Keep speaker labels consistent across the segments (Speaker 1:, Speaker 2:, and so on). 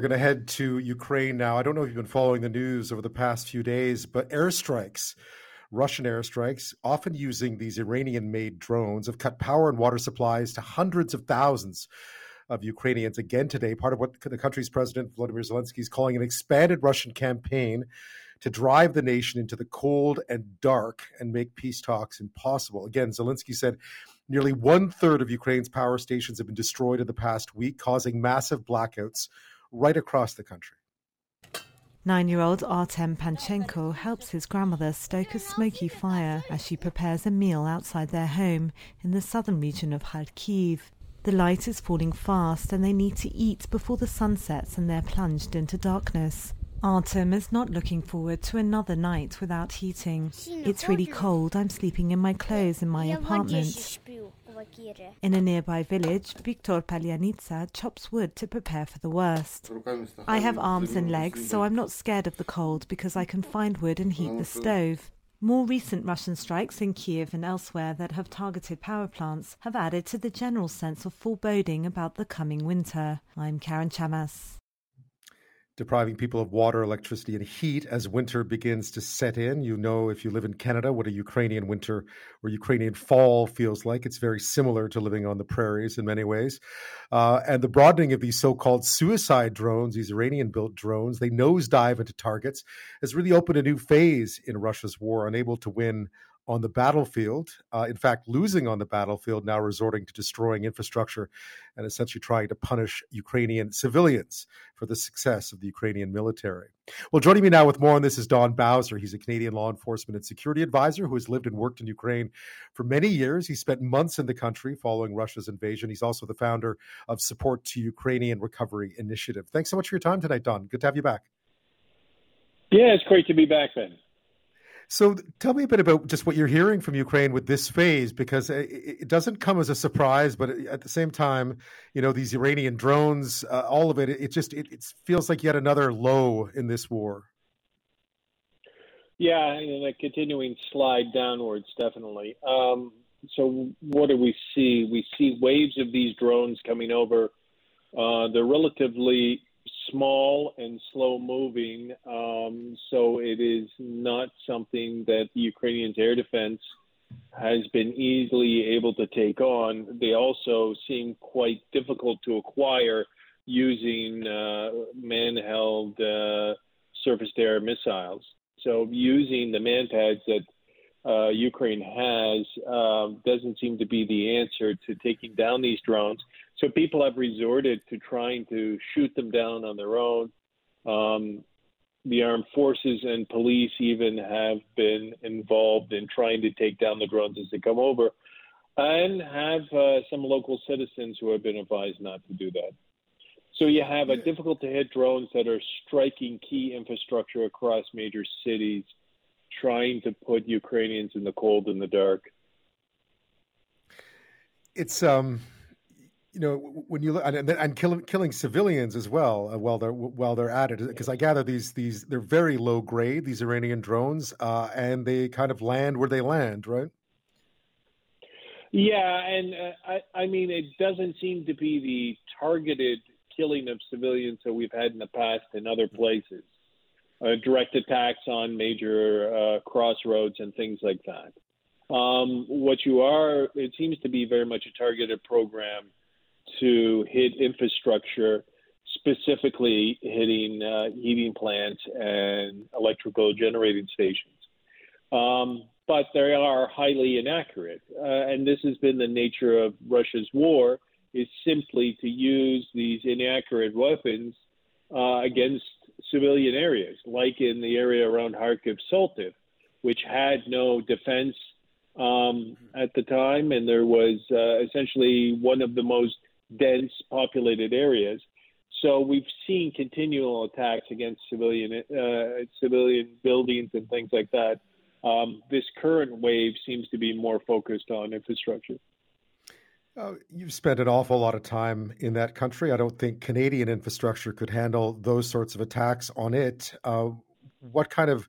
Speaker 1: We're going to head to Ukraine now. I don't know if you've been following the news over the past few days, but airstrikes, Russian airstrikes, often using these Iranian made drones, have cut power and water supplies to hundreds of thousands of Ukrainians again today, part of what the country's president, Volodymyr Zelensky, is calling an expanded Russian campaign to drive the nation into the cold and dark and make peace talks impossible. Again, Zelensky said nearly one third of Ukraine's power stations have been destroyed in the past week, causing massive blackouts right across the country.
Speaker 2: Nine year old Artem Panchenko helps his grandmother stoke a smoky fire as she prepares a meal outside their home in the southern region of Kharkiv. The light is falling fast and they need to eat before the sun sets and they're plunged into darkness. Artem is not looking forward to another night without heating. It's really cold. I'm sleeping in my clothes in my apartment. In a nearby village, Viktor Palyanitsa chops wood to prepare for the worst. I have arms and legs, so I'm not scared of the cold because I can find wood and heat the stove. More recent Russian strikes in Kiev and elsewhere that have targeted power plants have added to the general sense of foreboding about the coming winter. I'm Karen Chamas
Speaker 1: depriving people of water, electricity, and heat as winter begins to set in. You know, if you live in Canada, what a Ukrainian winter or Ukrainian fall feels like. It's very similar to living on the prairies in many ways. Uh, and the broadening of these so called suicide drones, these Iranian built drones, they nosedive into targets, has really opened a new phase in Russia's war, unable to win on the battlefield. Uh, in fact, losing on the battlefield, now resorting to destroying infrastructure and essentially trying to punish Ukrainian civilians for the success of the Ukrainian military. Well, joining me now with more on this is Don Bowser. He's a Canadian law enforcement and security advisor who has lived and worked in Ukraine for many years. He spent months in the country following Russia's invasion. He's also the founder of Support to Ukrainian Recovery Initiative. Thanks so much for your time tonight, Don. Good to have you back.
Speaker 3: Yeah, it's great to be back, Ben.
Speaker 1: So tell me a bit about just what you're hearing from Ukraine with this phase, because it doesn't come as a surprise, but at the same time, you know, these Iranian drones, uh, all of it, it just it, it, feels like yet another low in this war.
Speaker 3: Yeah, and a continuing slide downwards, definitely. Um, so what do we see? We see waves of these drones coming over. Uh, they're relatively small and slow moving, um, so it is not something that the Ukrainians' air defense has been easily able to take on. They also seem quite difficult to acquire using uh, man-held uh, surface-to-air missiles. So using the manpads that uh, Ukraine has um, doesn't seem to be the answer to taking down these drones. So people have resorted to trying to shoot them down on their own. Um, the armed forces and police even have been involved in trying to take down the drones as they come over, and have uh, some local citizens who have been advised not to do that. So you have a difficult to hit drones that are striking key infrastructure across major cities, trying to put Ukrainians in the cold and the dark.
Speaker 1: It's um you know when you look and, and killing killing civilians as well uh, while they're while they're at it because I gather these these they're very low grade these Iranian drones uh, and they kind of land where they land right.
Speaker 3: Yeah, and uh, I I mean it doesn't seem to be the targeted killing of civilians that we've had in the past in other places. Uh, direct attacks on major uh, crossroads and things like that. Um, what you are, it seems to be very much a targeted program to hit infrastructure, specifically hitting uh, heating plants and electrical generating stations. Um, but they are highly inaccurate, uh, and this has been the nature of Russia's war: is simply to use these inaccurate weapons uh, against civilian areas, like in the area around Kharkiv Saltiv, which had no defense um, at the time, and there was uh, essentially one of the most dense populated areas. So we've seen continual attacks against civilian uh, civilian buildings and things like that. Um, this current wave seems to be more focused on infrastructure.
Speaker 1: Uh, you've spent an awful lot of time in that country. I don't think Canadian infrastructure could handle those sorts of attacks on it. Uh, what kind of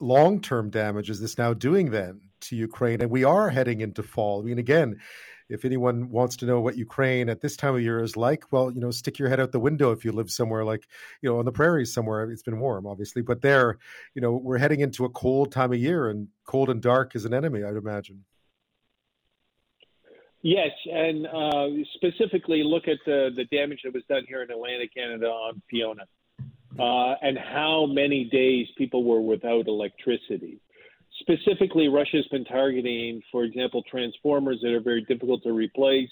Speaker 1: long term damage is this now doing then to Ukraine? And we are heading into fall. I mean, again, if anyone wants to know what Ukraine at this time of year is like, well, you know, stick your head out the window if you live somewhere like, you know, on the prairies somewhere. It's been warm, obviously, but there, you know, we're heading into a cold time of year, and cold and dark is an enemy, I'd imagine.
Speaker 3: Yes, and uh, specifically look at the, the damage that was done here in Atlantic Canada on Fiona, uh, and how many days people were without electricity. Specifically, Russia's been targeting, for example, transformers that are very difficult to replace.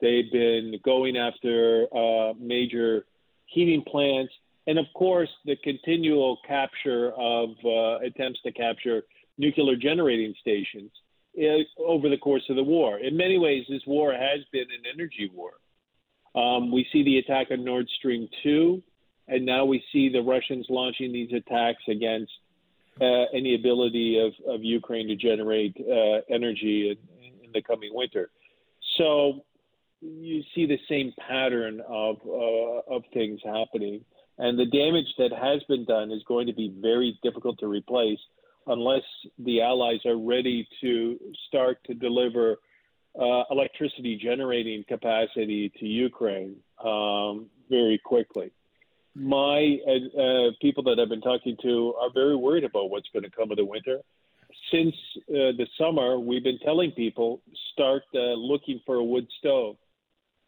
Speaker 3: They've been going after uh, major heating plants, and of course, the continual capture of uh, attempts to capture nuclear generating stations uh, over the course of the war. In many ways, this war has been an energy war. Um, we see the attack on Nord Stream 2, and now we see the Russians launching these attacks against uh, any ability of, of Ukraine to generate uh, energy in, in, the coming winter. So you see the same pattern of, uh, of things happening. And the damage that has been done is going to be very difficult to replace unless the Allies are ready to start to deliver uh, electricity generating capacity to Ukraine um, very quickly my uh, uh, people that I've been talking to are very worried about what's going to come of the winter. Since uh, the summer, we've been telling people start uh, looking for a wood stove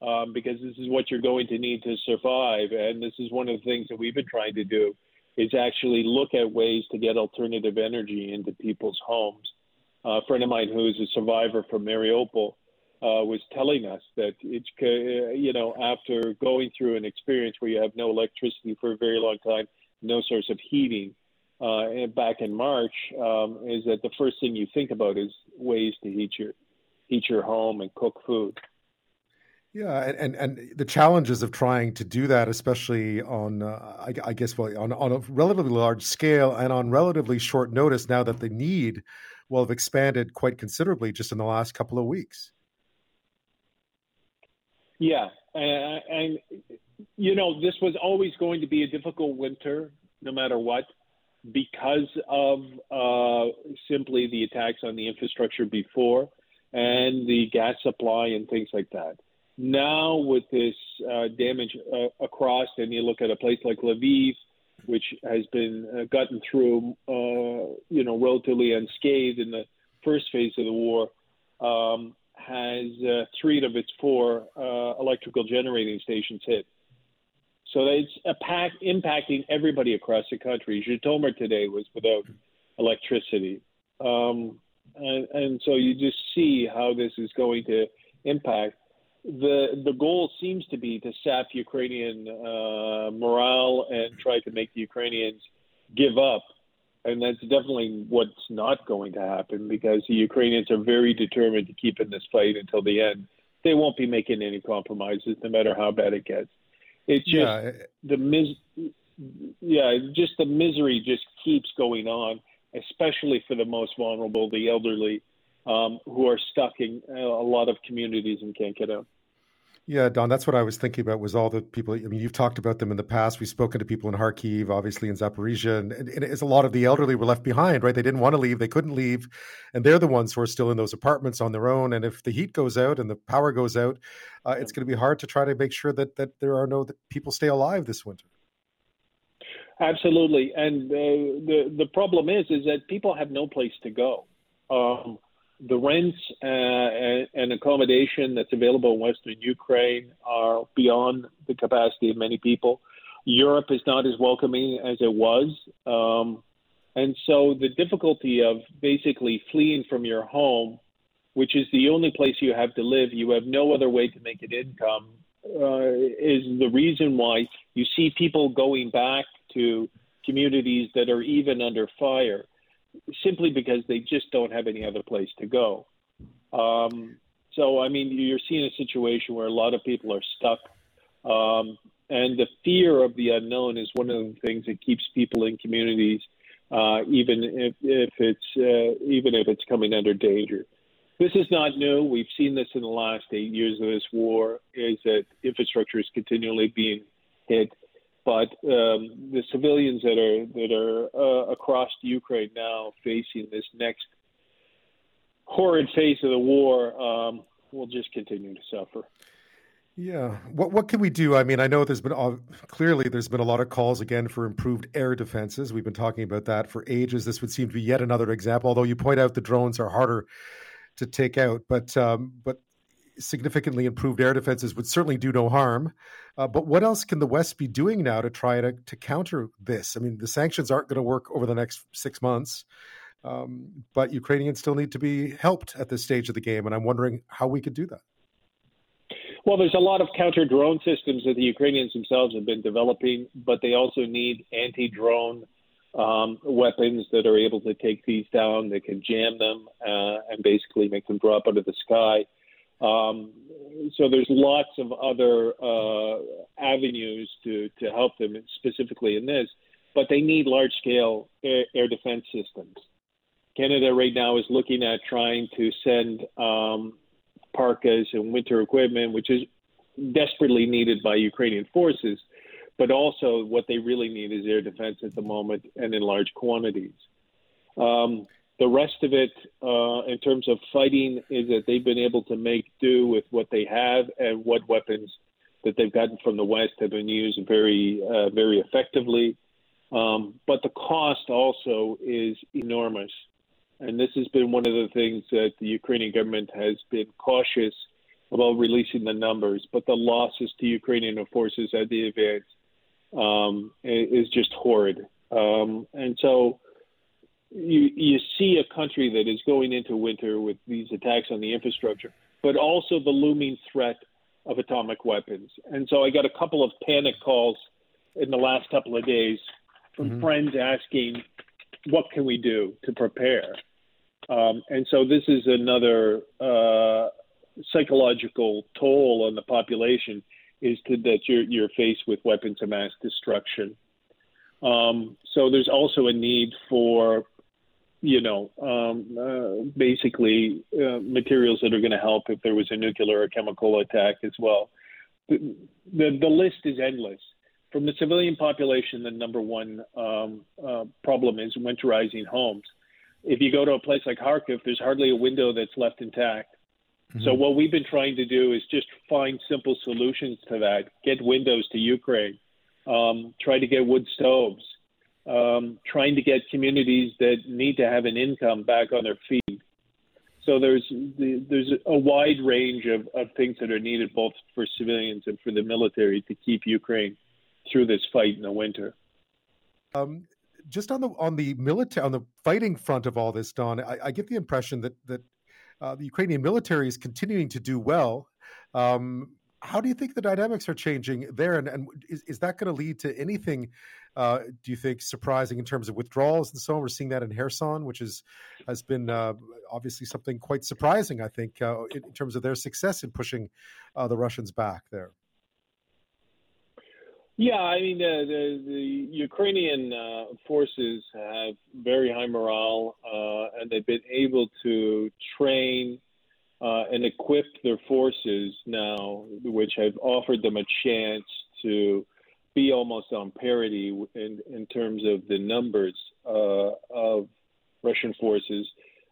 Speaker 3: um, because this is what you're going to need to survive. And this is one of the things that we've been trying to do is actually look at ways to get alternative energy into people's homes. Uh, a friend of mine who is a survivor from Mariupol uh, was telling us that it's uh, you know after going through an experience where you have no electricity for a very long time, no source of heating, uh, and back in March, um, is that the first thing you think about is ways to heat your heat your home and cook food.
Speaker 1: Yeah, and, and, the challenges of trying to do that, especially on, uh, I, I, guess, well, on, on a relatively large scale and on relatively short notice, now that the need will have expanded quite considerably just in the last couple of weeks.
Speaker 3: Yeah, and, and you know this was always going to be a difficult winter, no matter what, because of uh, simply the attacks on the infrastructure before and the gas supply and things like that. Now, with this uh, damage uh, across, and you look at a place like Lviv, which has been uh, gotten through, uh, you know, relatively unscathed in the first phase of the war, um, has uh, three of its four uh, electrical generating stations hit. So it's pack, impacting everybody across the country. Zhytomyr today was without electricity. Um, and, and, so you just see how this is going to impact. The, the goal seems to be to sap Ukrainian uh, morale and try to make the Ukrainians give up and that's definitely what's not going to happen because the Ukrainians are very determined to keep in this fight until the end. They won't be making any compromises, no matter how bad it gets. It's just yeah. the mis, yeah, just the misery just keeps going on, especially for the most vulnerable, the elderly, um, who are stuck in a lot of communities and can't get out.
Speaker 1: Yeah, Don, that's what I was thinking about was all the people. I mean, you've talked about them in the past. We've spoken to people in Kharkiv, obviously in Zaporizhia, and, and, it's a lot of the elderly were left behind, right? They didn't want to leave, they couldn't leave, and they're the ones who are still in those apartments on their own. And if the heat goes out and the power goes out, uh, it's going to be hard to try to make sure that that there are no people stay alive this winter.
Speaker 3: Absolutely, and uh, the the problem is is that people have no place to go. Um, the rents uh, and accommodation that's available in Western Ukraine are beyond the capacity of many people. Europe is not as welcoming as it was. Um, and so the difficulty of basically fleeing from your home, which is the only place you have to live, you have no other way to make an income, uh, is the reason why you see people going back to communities that are even under fire simply because they just don't have any other place to go. Um, so, I mean, you're seeing a situation where a lot of people are stuck. Um, and the fear of the unknown is one of the things that keeps people in communities, uh, even if, if it's uh, even if it's coming under danger. This is not new. We've seen this in the last eight years of this war. Is that infrastructure is continually being hit but um, the civilians that are that are uh, across Ukraine now facing this next horrid phase of the war um, we'll just continue to suffer.
Speaker 1: Yeah. What what can we do? I mean, I know there's been uh, clearly there's been a lot of calls again for improved air defenses. We've been talking about that for ages. This would seem to be yet another example. Although you point out the drones are harder to take out, but um, but significantly improved air defenses would certainly do no harm. Uh, but what else can the West be doing now to try to, to counter this? I mean, the sanctions aren't going to work over the next six months, um, but Ukrainians still need to be helped at this stage of the game. And I'm wondering how we could do that.
Speaker 3: Well, there's a lot of counter drone systems that the Ukrainians themselves have been developing, but they also need anti drone um, weapons that are able to take these down, that can jam them uh, and basically make them drop out of the sky. Um, so there's lots of other uh, avenues to, to help them specifically in this, but they need large scale air, air, defense systems. Canada right now is looking at trying to send um, parkas and winter equipment, which is desperately needed by Ukrainian forces, but also what they really need is air defense at the moment and in large quantities. Um, the rest of it, uh, in terms of fighting, is that they've been able to make do with what they have and what weapons that they've gotten from the West have been used very, uh, very effectively. Um, but the cost also is enormous. And this has been one of the things that the Ukrainian government has been cautious about releasing the numbers. But the losses to Ukrainian forces at the advance um, is just horrid. Um, and so you you see a country that is going into winter with these attacks on the infrastructure, but also the looming threat of atomic weapons. And so I got a couple of panic calls in the last couple of days from mm-hmm. friends asking, "What can we do to prepare?" Um, and so this is another uh, psychological toll on the population is to, that you're, you're faced with weapons of mass destruction. Um, so there's also a need for you know, um, uh, basically uh, materials that are going to help if there was a nuclear or chemical attack as well. The, the, the list is endless. From the civilian population, the number one um, uh, problem is winterizing homes. If you go to a place like Kharkiv, there's hardly a window that's left intact. Mm-hmm. So what we've been trying to do is just find simple solutions to that. Get windows to Ukraine. Um, try to get wood stoves um, trying to get communities that need to have an income back on their feet. So there's there's a wide range of, of things that are needed both for civilians and for the military to keep Ukraine through this fight in the winter.
Speaker 1: Um, just on the on the military on the fighting front of all this, Don, I, I get the impression that that uh, the Ukrainian military is continuing to do well. Um, how do you think the dynamics are changing there, and, and is, is that going to lead to anything uh, do you think surprising in terms of withdrawals and so on? We're seeing that in Kherson, which is has been uh, obviously something quite surprising, I think, uh, in, in, terms of their success in pushing uh, the Russians back there.
Speaker 3: Yeah, I mean the the, the Ukrainian uh, forces have very high morale, uh, and they've been able to train. And equip their forces now, which have offered them a chance to be almost on parity in, in terms of the numbers uh, of Russian forces.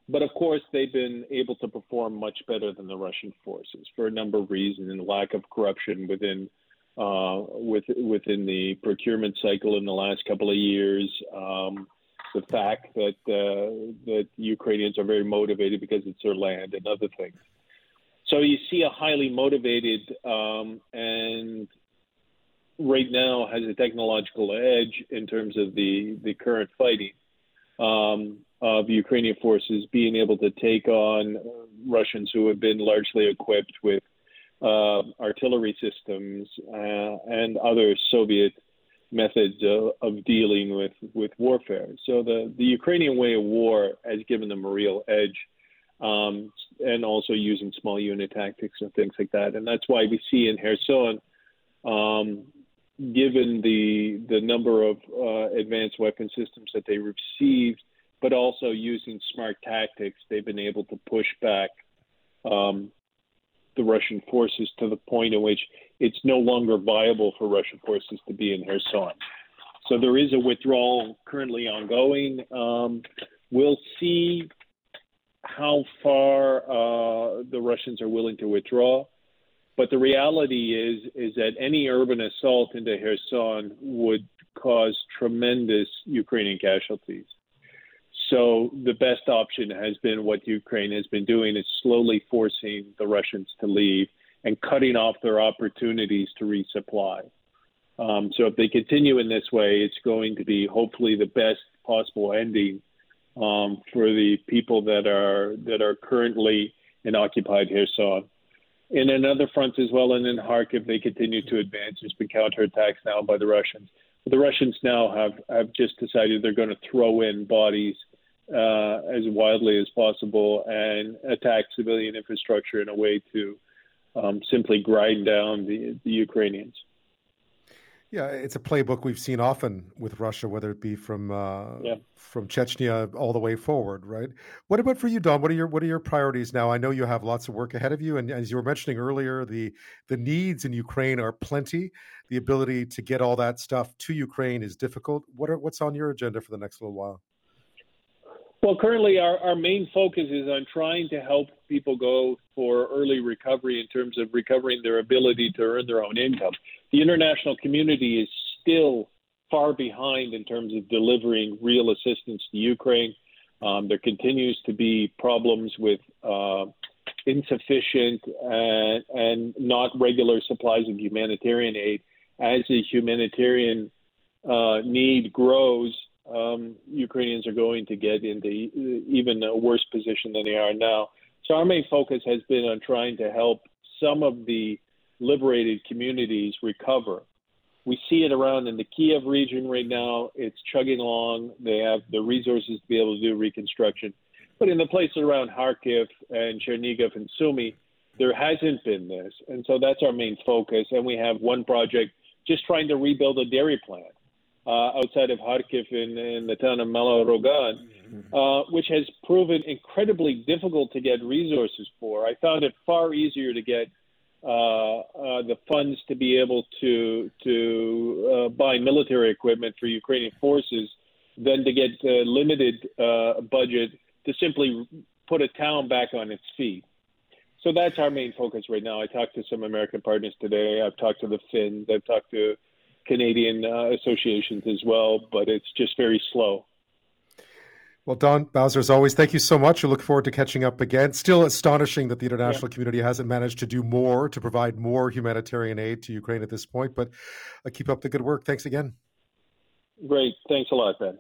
Speaker 3: But of course, they've been able to perform much better than the Russian forces for a number of reasons, and lack of corruption within uh, with, within the procurement cycle in the last couple of years. Um, the fact that uh, that Ukrainians are very motivated because it's their land and other things. So you see a highly motivated um, and right now has a technological edge in terms of the, the current fighting um, of Ukrainian forces being able to take on Russians who have been largely equipped with uh, artillery systems uh, and other Soviet methods of, of, dealing with, with warfare. So the, the Ukrainian way of war has given them a real edge. Um, and also using small unit tactics and things like that. And that's why we see in Kherson um, given the the number of uh, advanced weapon systems that they received, but also using smart tactics, they've been able to push back um, the Russian forces to the point in which it's no longer viable for Russian forces to be in Kherson. So there is a withdrawal currently ongoing. Um, we'll see how far uh, the Russians are willing to withdraw. But the reality is is that any urban assault into Kherson would cause tremendous Ukrainian casualties. So the best option has been what Ukraine has been doing is slowly forcing the Russians to leave and cutting off their opportunities to resupply. Um, so if they continue in this way, it's going to be hopefully the best possible ending um, for the people that are that are currently in occupied Kherson. In another front as well, and in Kharkiv, they continue to advance. There's been counterattacks now by the Russians. But the Russians now have, have just decided they're going to throw in bodies uh, as wildly as possible and attack civilian infrastructure in a way to um, simply grind down the, the Ukrainians.
Speaker 1: Yeah, it's a playbook we've seen often with Russia, whether it be from uh, yeah. from Chechnya all the way forward, right? What about for you, Don? What are your what are your priorities now? I know you have lots of work ahead of you, and as you were mentioning earlier, the the needs in Ukraine are plenty. The ability to get all that stuff to Ukraine is difficult. What are what's on your agenda for the next little while?
Speaker 3: Well, currently our, our main focus is on trying to help people go for early recovery in terms of recovering their ability to earn their own income. The international community is still far behind in terms of delivering real assistance to Ukraine. Um, there continues to be problems with uh, insufficient and, and, not regular supplies of humanitarian aid. As the humanitarian uh, need grows, um, Ukrainians are going to get into even a worse position than they are now. So our main focus has been on trying to help some of the liberated communities recover. We see it around in the Kiev region right now. It's chugging along. They have the resources to be able to do reconstruction. But in the places around Kharkiv and Chernihiv and Sumy, there hasn't been this. And so that's our main focus. And we have one project just trying to rebuild a dairy plant uh, outside of Kharkiv in, in the town of Maloy-Rogan, mm-hmm. uh, which has proven incredibly difficult to get resources for. I found it far easier to get uh, uh the funds to be able to to uh, buy military equipment for Ukrainian forces than to get a limited uh, budget to simply put a town back on its feet. So that's our main focus right now. I talked to some American partners today. I've talked to the Finns. I've talked to Canadian uh, associations as well, but it's just very slow.
Speaker 1: Well, Don Bowser, as always, thank you so much. We look forward to catching up again. Still astonishing that the international yeah. community hasn't managed to do more to provide more humanitarian aid to Ukraine at this point, but uh, keep up the good work. Thanks again.
Speaker 3: Great. Thanks a lot, Ben.